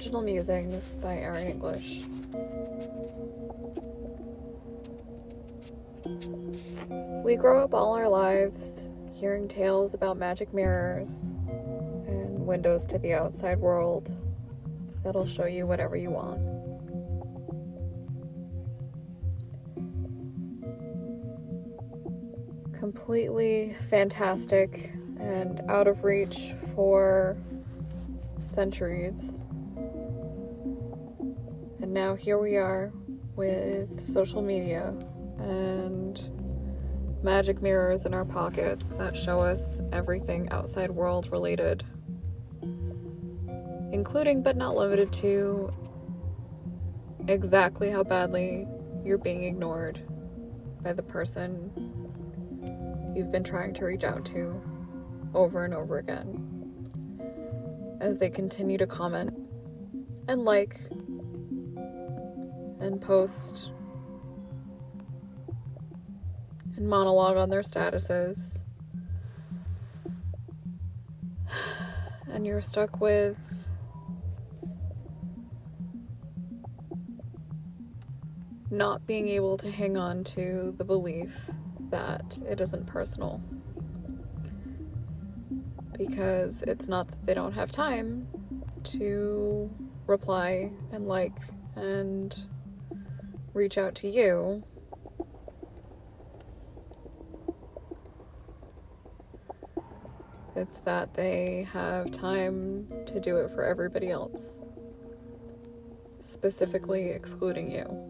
Original Musings by Erin English. We grow up all our lives hearing tales about magic mirrors and windows to the outside world that'll show you whatever you want. Completely fantastic and out of reach for centuries. And now here we are with social media and magic mirrors in our pockets that show us everything outside world related, including but not limited to exactly how badly you're being ignored by the person you've been trying to reach out to over and over again. As they continue to comment and like and post and monologue on their statuses. And you're stuck with not being able to hang on to the belief that it isn't personal. Because it's not that they don't have time to reply and like and reach out to you. It's that they have time to do it for everybody else, specifically excluding you.